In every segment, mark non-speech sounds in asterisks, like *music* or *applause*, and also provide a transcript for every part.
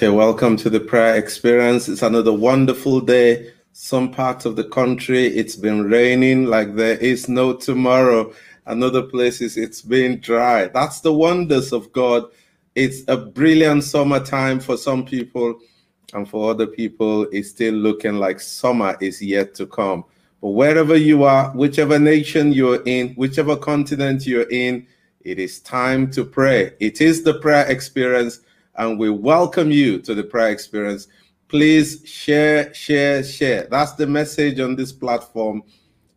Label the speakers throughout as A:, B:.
A: Okay, welcome to the prayer experience. It's another wonderful day. Some parts of the country it's been raining like there is no tomorrow. Another places it's been dry. That's the wonders of God. It's a brilliant summertime for some people, and for other people, it's still looking like summer is yet to come. But wherever you are, whichever nation you're in, whichever continent you're in, it is time to pray. It is the prayer experience and we welcome you to the prayer experience. Please share, share, share. That's the message on this platform.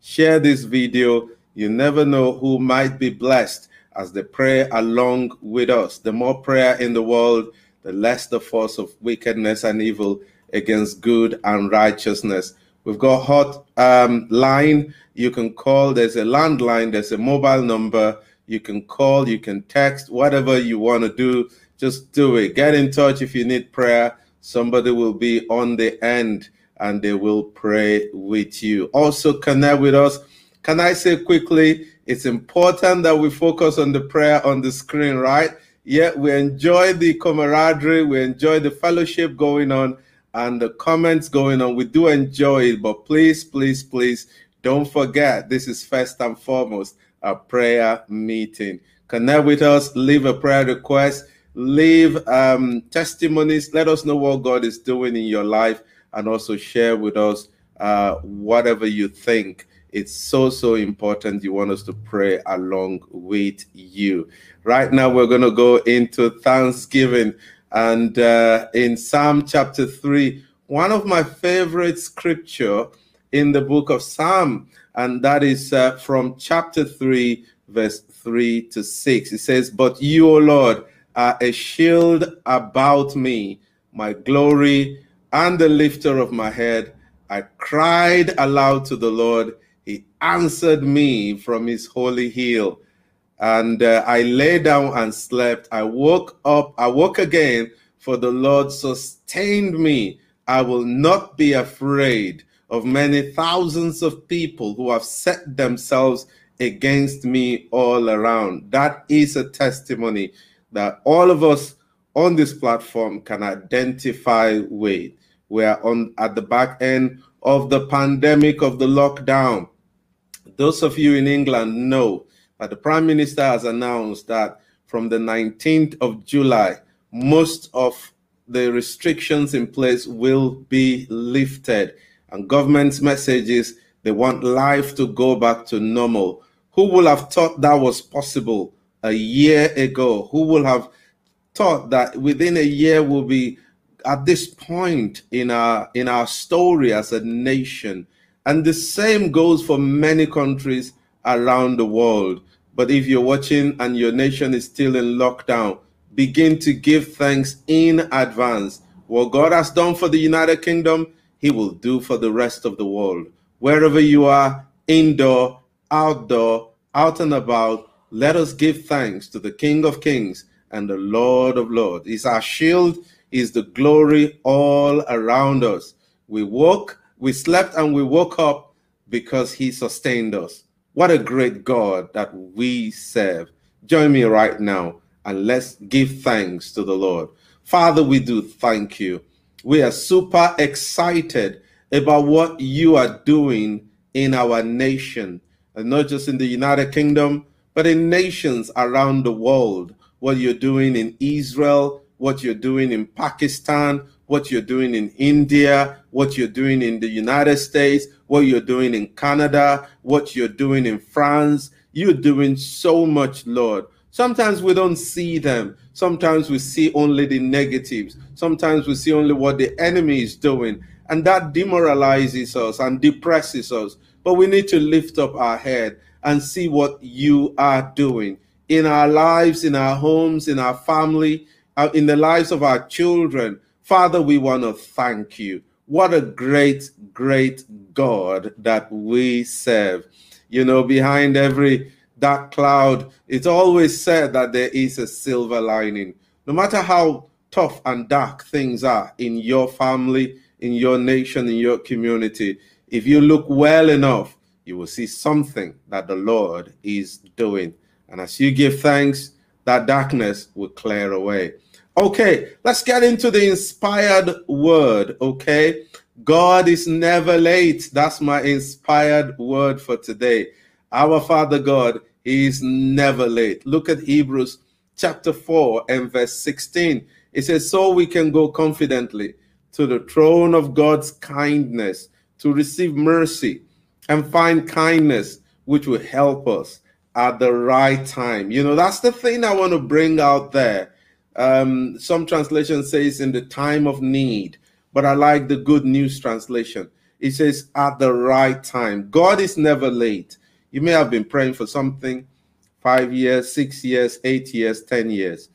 A: Share this video. You never know who might be blessed as they pray along with us. The more prayer in the world, the less the force of wickedness and evil against good and righteousness. We've got hot um, line. You can call. There's a landline. There's a mobile number. You can call. You can text. Whatever you want to do just do it. Get in touch if you need prayer. Somebody will be on the end and they will pray with you. Also, connect with us. Can I say quickly, it's important that we focus on the prayer on the screen, right? Yeah, we enjoy the camaraderie, we enjoy the fellowship going on and the comments going on. We do enjoy it, but please, please, please don't forget this is first and foremost a prayer meeting. Connect with us, leave a prayer request leave um, testimonies. Let us know what God is doing in your life and also share with us uh, whatever you think. It's so, so important. You want us to pray along with you. Right now, we're going to go into Thanksgiving. And uh, in Psalm chapter 3, one of my favorite scripture in the book of Psalm, and that is uh, from chapter 3, verse 3 to 6. It says, But you, O Lord, are a shield about me, my glory and the lifter of my head. I cried aloud to the Lord. He answered me from his holy hill. And uh, I lay down and slept. I woke up, I woke again, for the Lord sustained me. I will not be afraid of many thousands of people who have set themselves against me all around. That is a testimony that all of us on this platform can identify with. We are on at the back end of the pandemic of the lockdown. Those of you in England know that the Prime Minister has announced that from the 19th of July, most of the restrictions in place will be lifted. And government's message is they want life to go back to normal. Who will have thought that was possible a year ago who will have thought that within a year we'll be at this point in our in our story as a nation? And the same goes for many countries around the world. But if you're watching and your nation is still in lockdown begin to give thanks in advance. What god has done for the united kingdom he will do for the rest of the world. Wherever you are indoor outdoor out and about let us give thanks to the King of Kings and the Lord of Lords. He's our shield, is the glory all around us. We woke, we slept, and we woke up because He sustained us. What a great God that we serve. Join me right now and let's give thanks to the Lord. Father, we do thank you. We are super excited about what you are doing in our nation, and not just in the United Kingdom, but in nations around the world, what you're doing in Israel, what you're doing in Pakistan, what you're doing in India, what you're doing in the United States, what you're doing in Canada, what you're doing in France. You're doing so much, Lord. Sometimes we don't see them. Sometimes we see only the negatives. Sometimes we see only what the enemy is doing. And that demoralizes us and depresses us. But we need to lift up our head and see what you are doing in our lives, in our homes, in our family, uh, in the lives of our children. Father, we want to thank you. What a great, great God that we serve. You know, behind every dark cloud, it's always said that there is a silver lining. No matter how tough and dark things are in your family, in your nation, in your community, if you look well enough, you will see something that the Lord is doing. And as you give thanks, that darkness will clear away. Okay, let's get into the inspired word. Okay, God is never late. That's my inspired word for today. Our Father God, He is never late. Look at Hebrews chapter 4 and verse 16. It says, So we can go confidently to the throne of God's kindness to receive mercy and find kindness, which will help us at the right time. You know, that's the thing I want to bring out there. Um, some translation says in the time of need, but I like the good news translation. It says at the right time. God is never late. You may have been praying for something five years, six years, eight years, 10 years.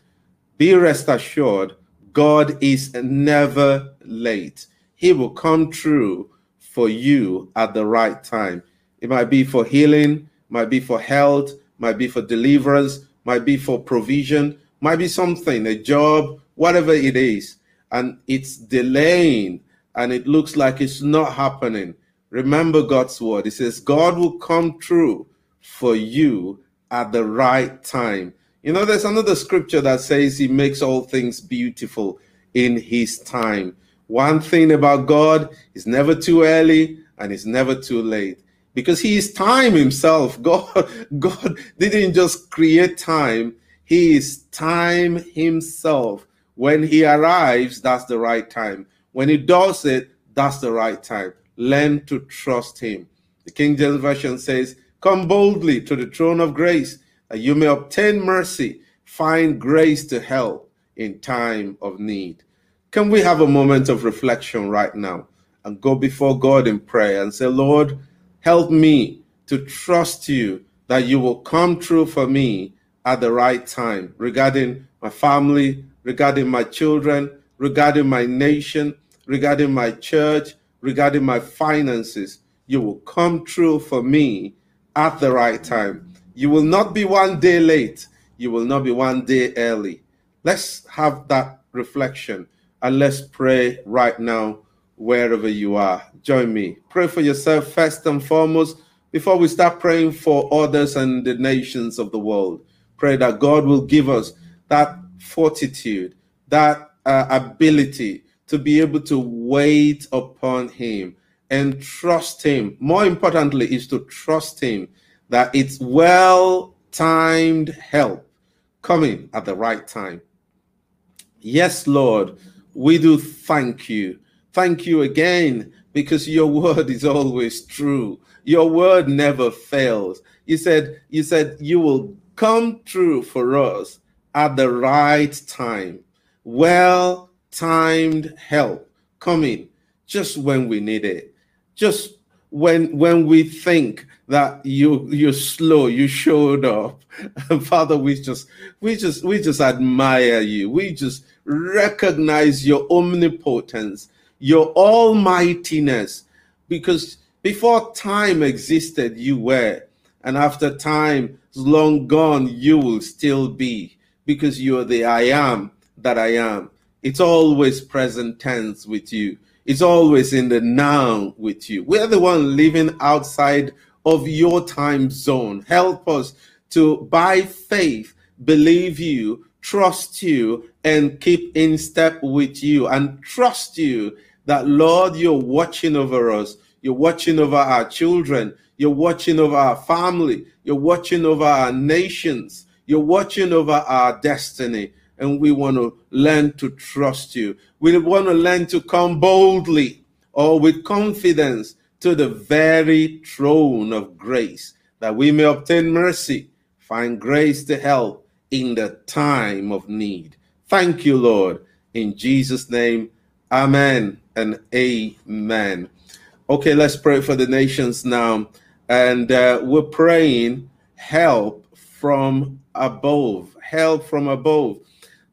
A: Be rest assured, God is never late. He will come true for you at the right time. It might be for healing, might be for health, might be for deliverance, might be for provision, might be something, a job, whatever it is. And it's delaying and it looks like it's not happening. Remember God's word. It says, God will come true for you at the right time. You know, there's another scripture that says he makes all things beautiful in his time. One thing about God is never too early and it's never too late because he is time himself. *laughs* God, God didn't just create time, he is time himself. When he arrives, that's the right time. When he does it, that's the right time. Learn to trust him. The King James Version says, Come boldly to the throne of grace that you may obtain mercy, find grace to help in time of need. Can we have a moment of reflection right now and go before God in prayer and say, Lord, help me to trust you that you will come true for me at the right time regarding my family, regarding my children, regarding my nation, regarding my church, regarding my finances. You will come true for me at the right time. You will not be one day late. You will not be one day early. Let's have that reflection and let's pray right now, wherever you are. Join me. Pray for yourself first and foremost before we start praying for others and the nations of the world. Pray that God will give us that fortitude, that uh, ability to be able to wait upon Him and trust Him. More importantly, is to trust Him that it's well timed help coming at the right time. Yes, Lord, we do thank you. Thank you again because your word is always true. Your word never fails. You said you said you will come true for us at the right time. Well timed help coming just when we need it. Just when when we think that you you're slow you showed up *laughs* father we just we just we just admire you we just recognize your omnipotence your almightiness. Because before time existed you were. And after time is long gone you will still be. Because you're the i am that i am. It's always present tense with you. It's always in the now with you. We're the one living outside of your time zone. Help us to, by faith, believe you, trust you, and keep in step with you, and trust you that, Lord, you're watching over us. You're watching over our children. You're watching over our family. You're watching over our nations. You're watching over our destiny and we want to learn to trust you. We want to learn to come boldly or with confidence to the very throne of grace that we may obtain mercy, find grace to help in the time of need. Thank you, Lord. In Jesus' name, amen and amen. Okay, let's pray for the nations now. And uh, we're praying help from above, help from above.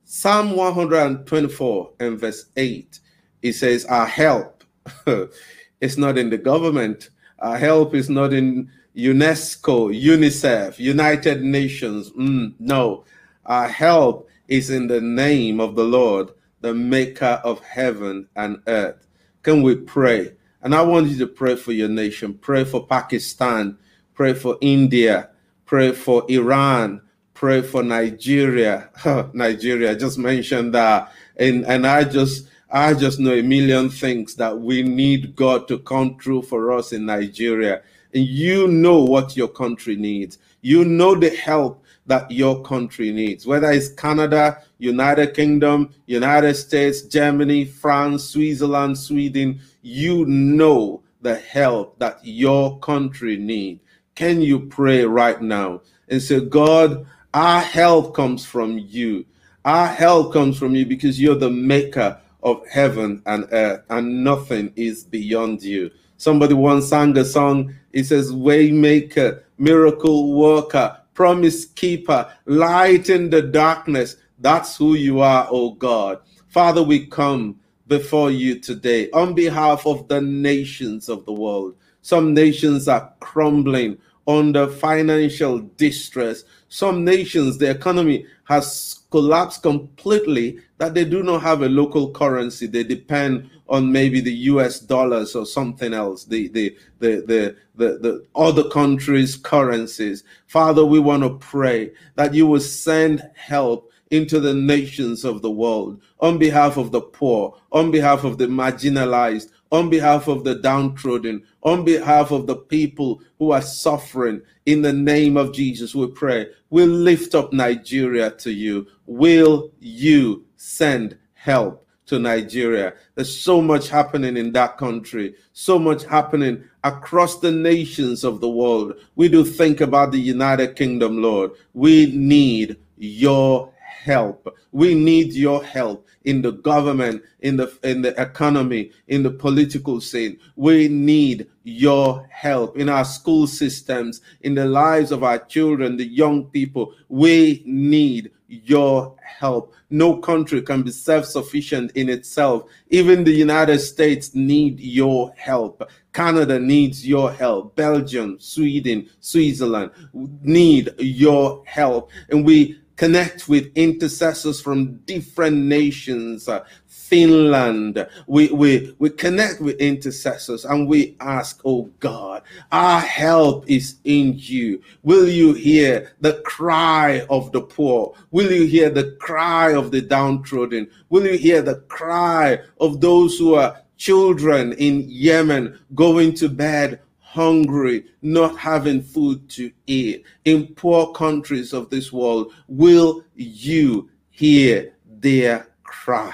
A: Psalm 124 and verse 8, it says, Our help *laughs* is not in the government, our help is not in UNESCO, UNICEF, United Nations. Mm, no, our help is in the name of the Lord, the maker of heaven and earth. Can we pray? And I want you to pray for your nation. Pray for Pakistan. Pray for India. Pray for Iran. pray for Nigeria. *laughs* Nigeria, I just mentioned that. And, and I just, I just know a million things that we need God to come through for us in Nigeria. And you know what your country needs. You know the help that your country needs, whether it's Canada, United Kingdom, United States, Germany, France, Switzerland, Sweden, you know the help that your country needs. Can you pray right now and say, God, our help comes from you. Our help comes from you because you're the maker of heaven and earth, and nothing is beyond you. Somebody once sang a song. It says, Waymaker, miracle worker, promise keeper, light in the darkness. That's who you are, oh God. Father, we come before you today on behalf of the nations of the world. Some nations are crumbling under financial distress. Some nations, the economy has collapsed completely that they do not have a local currency. They depend on maybe the US dollars or something else, the the the the the, the other countries' currencies. Father, we want to pray that you will send help into the nations of the world on behalf of the poor, on behalf of the marginalized, on behalf of the downtrodden, on behalf of the people who are suffering. In the name of Jesus, we pray. We'll lift up Nigeria to you. Will you send help to Nigeria? There's so much happening in that country, so much happening across the nations of the world. We do think about the United Kingdom, Lord. We need your help. We need your help in the government, in the in the economy, in the political scene. We need your help in our school systems, in the lives of our children, the young people. We need your help. No country can be self-sufficient in itself. Even the United States need your help. Canada needs your help. Belgium, Sweden, Switzerland need your help. And we connect with intercessors from different nations. Uh, Finland, we, we, we connect with intercessors and we ask, oh God, our help is in you. Will you hear the cry of the poor? Will you hear the cry of the downtrodden? Will you hear the cry of those who are children in Yemen going to bed hungry, not having food to eat in poor countries of this world, will you hear their cry?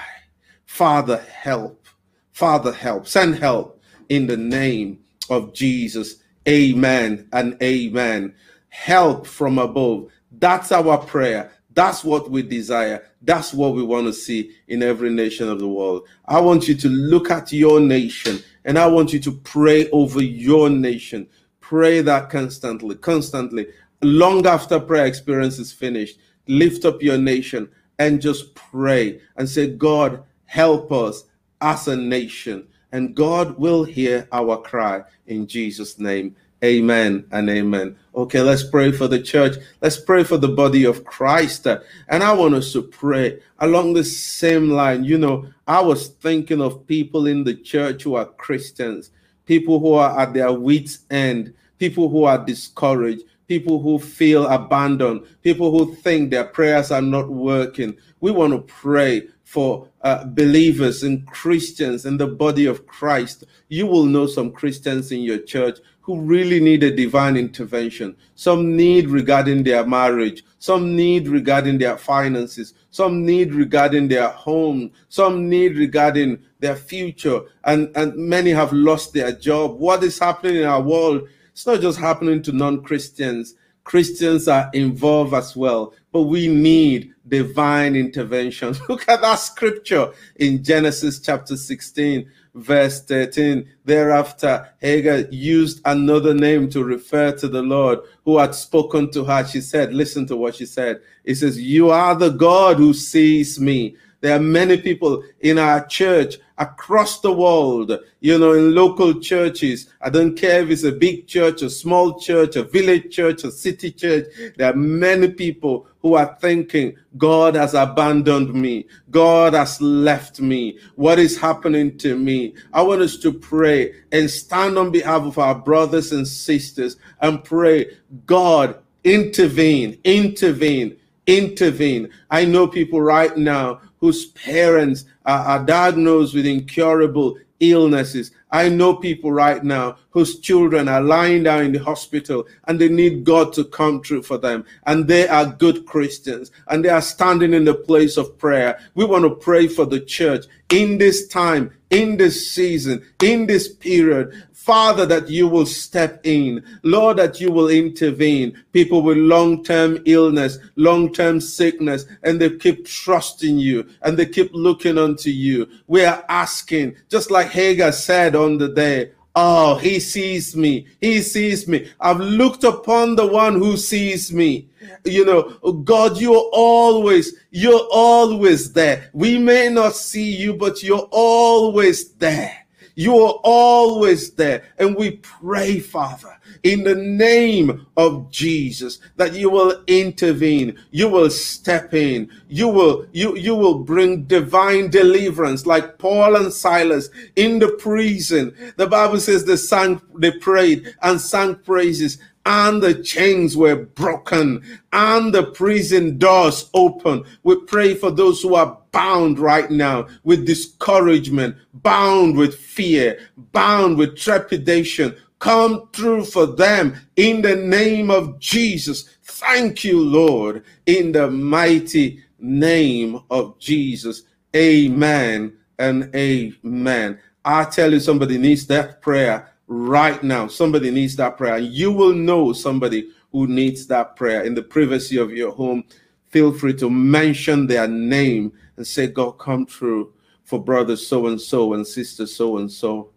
A: Father, help. Father, help. Send help in the name of Jesus. Amen and amen. Help from above. That's our prayer. That's what we desire. That's what we want to see in every nation of the world. I want you to look at your nation and I want you to pray over your nation. Pray that constantly, constantly. Long after prayer experience is finished, lift up your nation and just pray and say, God, help us as a nation. And God will hear our cry in Jesus' name. Amen and amen. Okay, let's pray for the church. Let's pray for the body of Christ. And I want us to pray along the same line. You know, I was thinking of people in the church who are Christians, people who are at their wits' end, people who are discouraged, people who feel abandoned, people who think their prayers are not working. We want to pray for uh, believers and Christians in the body of Christ. You will know some Christians in your church who really need a divine intervention. Some need regarding their marriage, some need regarding their finances, some need regarding their home, some need regarding their future, and, and many have lost their job. What is happening in our world? It's not just happening to non Christians. Christians are involved as well, but we need divine intervention. *laughs* Look at that scripture in Genesis chapter 16 verse 13. Thereafter, Hagar used another name to refer to the Lord who had spoken to her. She said, Listen to what she said. It says, You are the God who sees me. There are many people in our church across the world, you know, in local churches. I don't care if it's a big church, a small church, a village church, a city church. There are many people who are thinking, God has abandoned me. God has left me. What is happening to me? I want us to pray and stand on behalf of our brothers and sisters and pray, God, Intervene, intervene, intervene. I know people right now whose parents are, are diagnosed with incurable illnesses. I know people right now whose children are lying down in the hospital and they need God to come through for them. And they are good Christians and they are standing in the place of prayer. We want to pray for the church in this time, in this season, in this period. Father, that you will step in. Lord, that you will intervene. People with long term illness, long term sickness, and they keep trusting you and they keep looking unto you. We are asking, just like Hagar said on the day, Oh, he sees me. He sees me. I've looked upon the one who sees me. You know, God, you're always, you're always there. We may not see you, but you're always there. You are always there. And we pray, Father, in the name of Jesus, that you will intervene, you will step in, you will you you will bring divine deliverance, like Paul and Silas in the prison. The Bible says they sang, they prayed and sang praises, and the chains were broken and the prison doors open. We pray for those who are bound right now with discouragement, bound with fear, bound with trepidation. Come through for them in the name of Jesus. Thank you, Lord, in the mighty name of Jesus. Amen and amen. I tell you, somebody needs that prayer right now. Somebody needs that prayer. You will know somebody who needs that prayer in the privacy of your home. Feel free to mention their name and say, God, come through for brother so and so and sister so and so.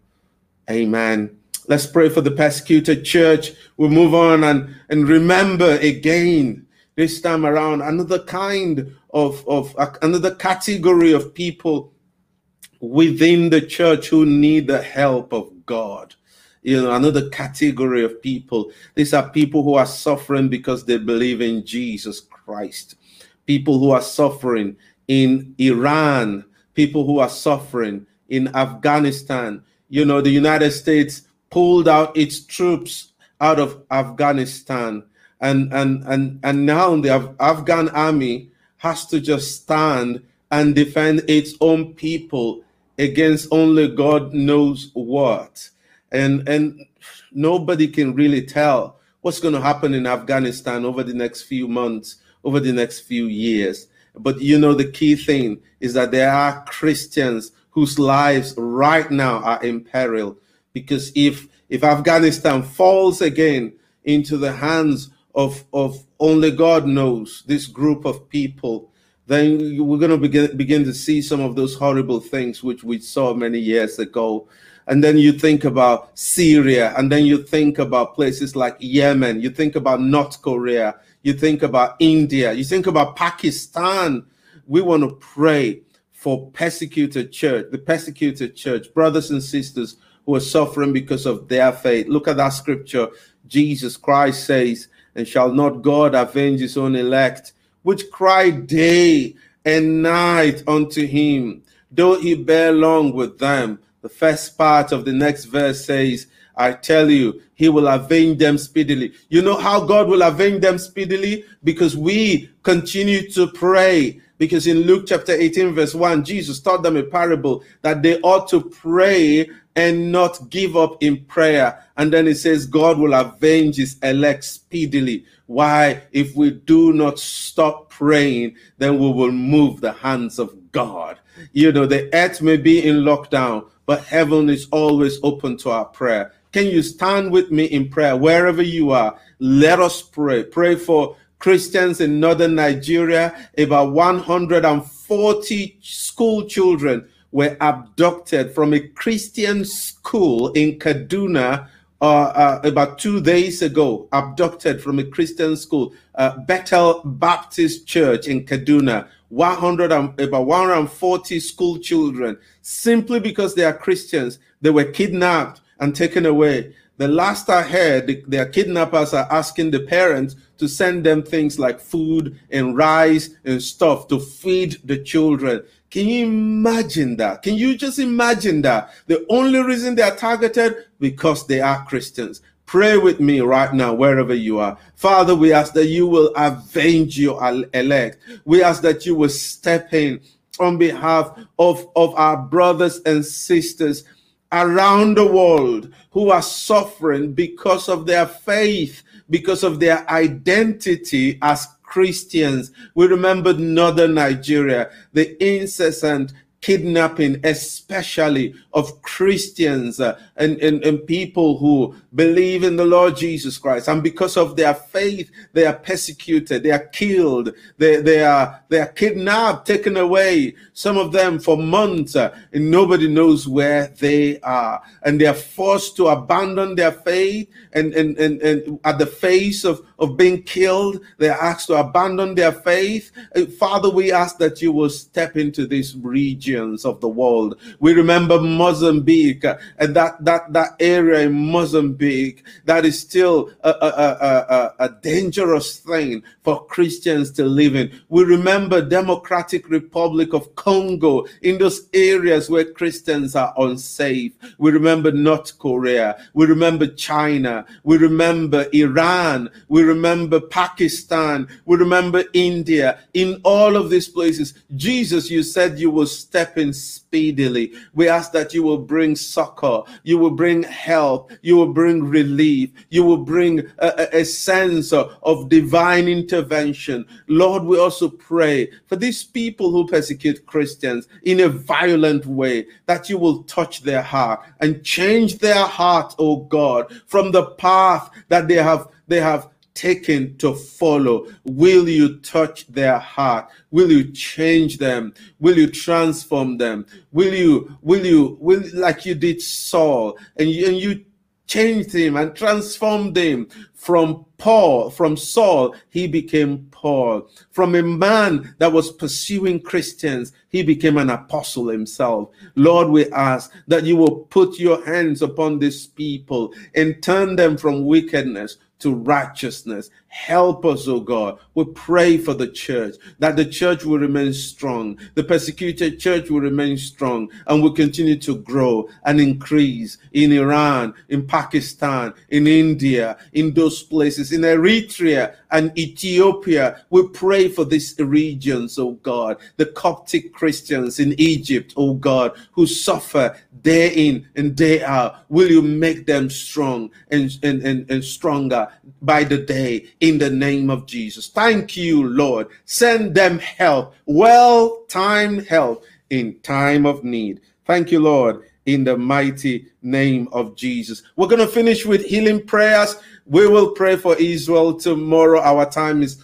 A: Amen. Let's pray for the persecuted church. We'll move on and, and remember again this time around another kind of, of another category of people within the church who need the help of God you know, another category of people. These are people who are suffering because they believe in Jesus Christ. People who are suffering in Iran, people who are suffering in Afghanistan. You know, the United States pulled out its troops out of Afghanistan. And and and and now the Af- Afghan army has to just stand and defend its own people against only God knows what and and nobody can really tell what's going to happen in Afghanistan over the next few months, over the next few years. But you know, the key thing is that there are Christians whose lives right now are in peril because if if Afghanistan falls again into the hands of of only God knows this group of people, then we're going to begin begin to see some of those horrible things which we saw many years ago and then you think about Syria, and then you think about places like Yemen, you think about North Korea, you think about India, you think about Pakistan. We want to pray for persecuted church, the persecuted church, brothers and sisters who are suffering because of their faith. Look at that scripture. Jesus Christ says, And shall not God avenge his own elect, which cry day and night unto him, though he bear long with them? The first part of the next verse says, I tell you, he will avenge them speedily. You know how God will avenge them speedily? Because we continue to pray. Because in Luke chapter 18, verse 1, Jesus taught them a parable that they ought to pray and not give up in prayer. And then it says, God will avenge his elect speedily. Why? If we do not stop praying, then we will move the hands of God. You know, the earth may be in lockdown, but heaven is always open to our prayer. Can you stand with me in prayer wherever you are? Let us pray. Pray for Christians in northern Nigeria. About 140 school children were abducted from a Christian school in Kaduna uh, uh, about two days ago, abducted from a Christian school, uh, Bethel Baptist Church in Kaduna. 100 and, about 140 school children simply because they are Christians. They were kidnapped and taken away. The last I heard, the, their kidnappers are asking the parents to send them things like food and rice and stuff to feed the children. Can you imagine that? Can you just imagine that? The only reason they are targeted because they are Christians. Pray with me right now, wherever you are. Father, we ask that you will avenge your elect. We ask that you will step in on behalf of, of our brothers and sisters around the world who are suffering because of their faith, because of their identity as Christians. We remember northern Nigeria, the incessant kidnapping, especially of Christians uh, and, and, and people who believe in the Lord Jesus Christ. And because of their faith, they are persecuted, they are killed, they, they, are, they are kidnapped, taken away, some of them for months, uh, and nobody knows where they are. And they are forced to abandon their faith and, and, and, and at the face of, of being killed, they are asked to abandon their faith. Uh, Father, we ask that you will step into these regions of the world. We remember Mozambique uh, and that, that, that area in Mozambique that is still a, a, a, a, dangerous thing for Christians to live in. We remember Democratic Republic of Congo in those areas where Christians are unsafe. We remember North Korea. We remember China. We remember Iran. We remember Pakistan. We remember India. In all of these places, Jesus, you said you will step in speedily. We ask that you will bring succor, you will bring help, you will bring relief, you will bring a, a, sense of, of divine intervention. Lord, we also pray for these people who persecute Christians in a violent way, that you will touch their heart and change their heart, oh God, from the path that they have they have taken to follow? Will you touch their heart? Will you change them? Will you transform them? Will you, will you, will like you did Saul and you, and you changed him and transformed him from Paul, from Saul, he became Paul. From a man that was pursuing Christians, he became an apostle himself. Lord, we ask that you will put your hands upon these people and turn them from wickedness to righteousness. Help us, oh God. We pray for the church that the church will remain strong, the persecuted church will remain strong, and will continue to grow and increase in Iran, in Pakistan, in India, in those places, in Eritrea and Ethiopia. We pray for these regions, oh God, the Coptic Christians in Egypt, oh God, who suffer day in and day out. Will you make them strong and, and, and, and stronger by the day in the name of Jesus? Thank you, Lord. Send them help, well timed help in time of need. Thank you, Lord, in the mighty name of Jesus. We're going to finish with healing prayers. We will pray for Israel tomorrow. Our time is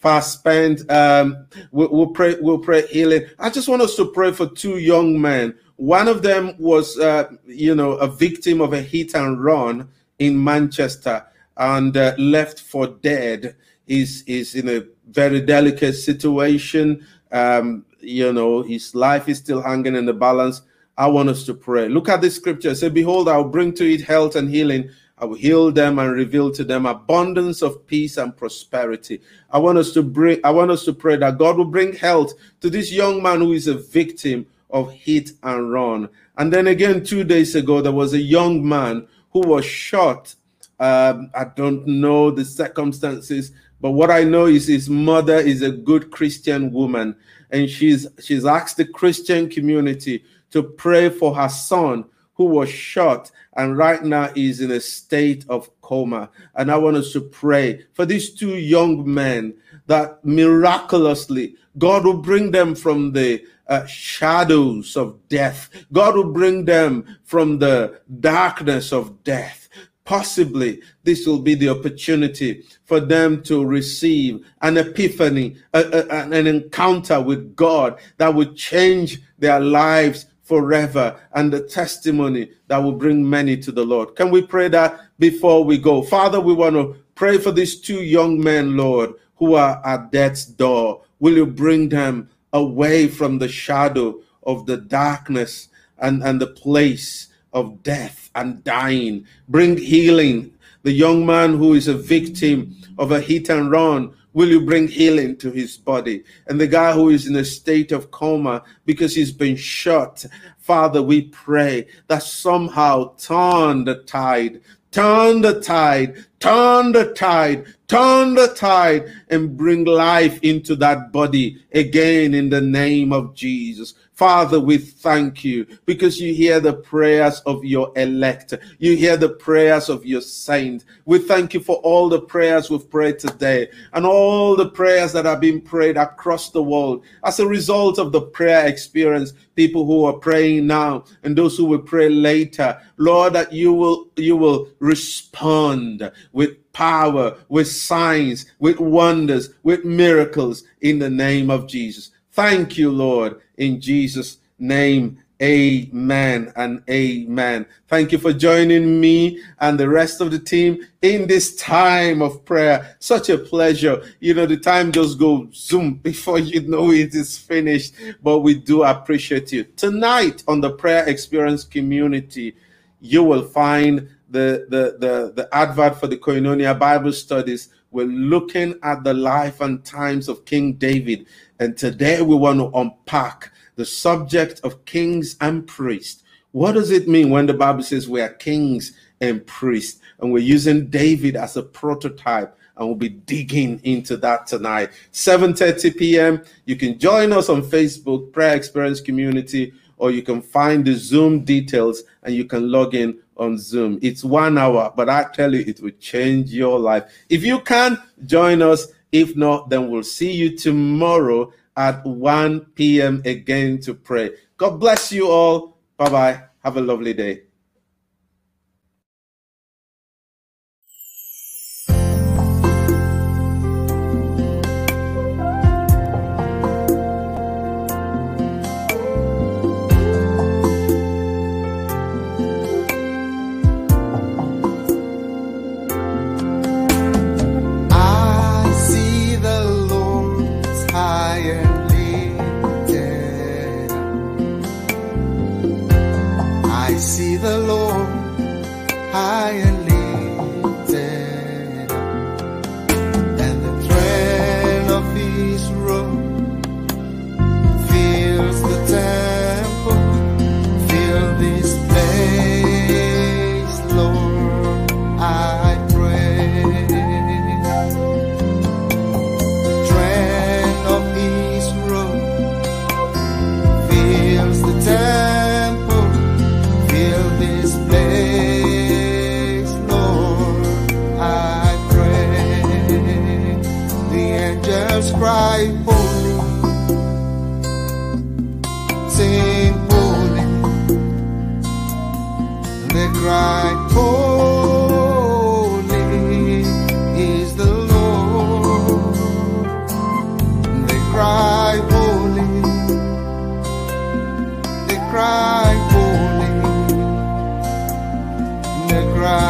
A: fast spent. Um, we'll, we'll pray. We'll pray healing. I just want us to pray for two young men. One of them was, uh, you know, a victim of a hit and run in Manchester and uh, left for dead. Is is in a very delicate situation. Um, you know, his life is still hanging in the balance. I want us to pray. Look at this scripture. Say, Behold, I'll bring to it health and healing I will heal them and reveal to them abundance of peace and prosperity. I want us to bring I want us to pray that God will bring health to this young man who is a victim of hit and run. And then again, two days ago, there was a young man who was shot. Um, I don't know the circumstances, but what I know is his mother is a good Christian woman, and she's she's asked the Christian community to pray for her son who was shot and right now is in a state of coma. And I want us to pray for these two young men that miraculously God will bring them from the uh, shadows of death. God will bring them from the darkness of death. Possibly, this will be the opportunity for them to receive an epiphany, a, a, an encounter with God that would change their lives forever and the testimony that will bring many to the Lord. Can we pray that before we go? Father, we want to pray for these two young men, Lord, who are at death's door. Will you bring them away from the shadow of the darkness and, and the place of death and dying? Bring healing. The young man who is a victim of a hit and run Will you bring healing to his body? And the guy who is in a state of coma because he's been shot, Father, we pray that somehow turn the tide, turn the tide, turn the tide, turn the tide, and bring life into that body again in the name of Jesus. Father, we thank you because you hear the prayers of your elect. You hear the prayers of your saint. We thank you for all the prayers we've prayed today and all the prayers that have been prayed across the world as a result of the prayer experience. People who are praying now and those who will pray later. Lord, that you will, you will respond with power, with signs, with wonders, with miracles in the name of Jesus. Thank you, Lord, in Jesus' name. Amen and amen. Thank you for joining me and the rest of the team in this time of prayer. Such a pleasure. You know, the time just goes zoom *laughs* before you know it is finished, but we do appreciate you. Tonight on the Prayer Experience community, you will find the, the, the, the advert for the Koinonia Bible studies. We're looking at the life and times of King David. And today we want to unpack the subject of kings and priests. What does it mean when the Bible says we are kings and priests? And we're using David as a prototype and we'll be digging into that tonight 7:30 p.m. you can join us on Facebook prayer experience community or you can find the Zoom details and you can log in on Zoom. It's one hour, but I tell you, it will change your life. If you can, join us. If not, then we'll see you tomorrow at 1 p.m. again to pray. God bless you all. Bye bye. Have a lovely day.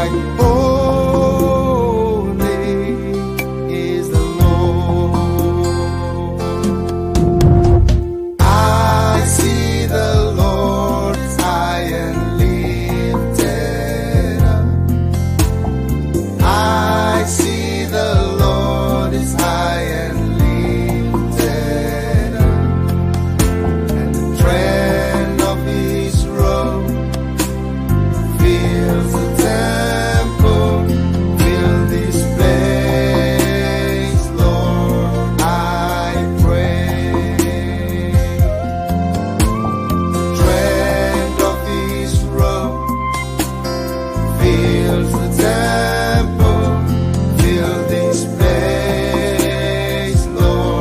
A: like oh,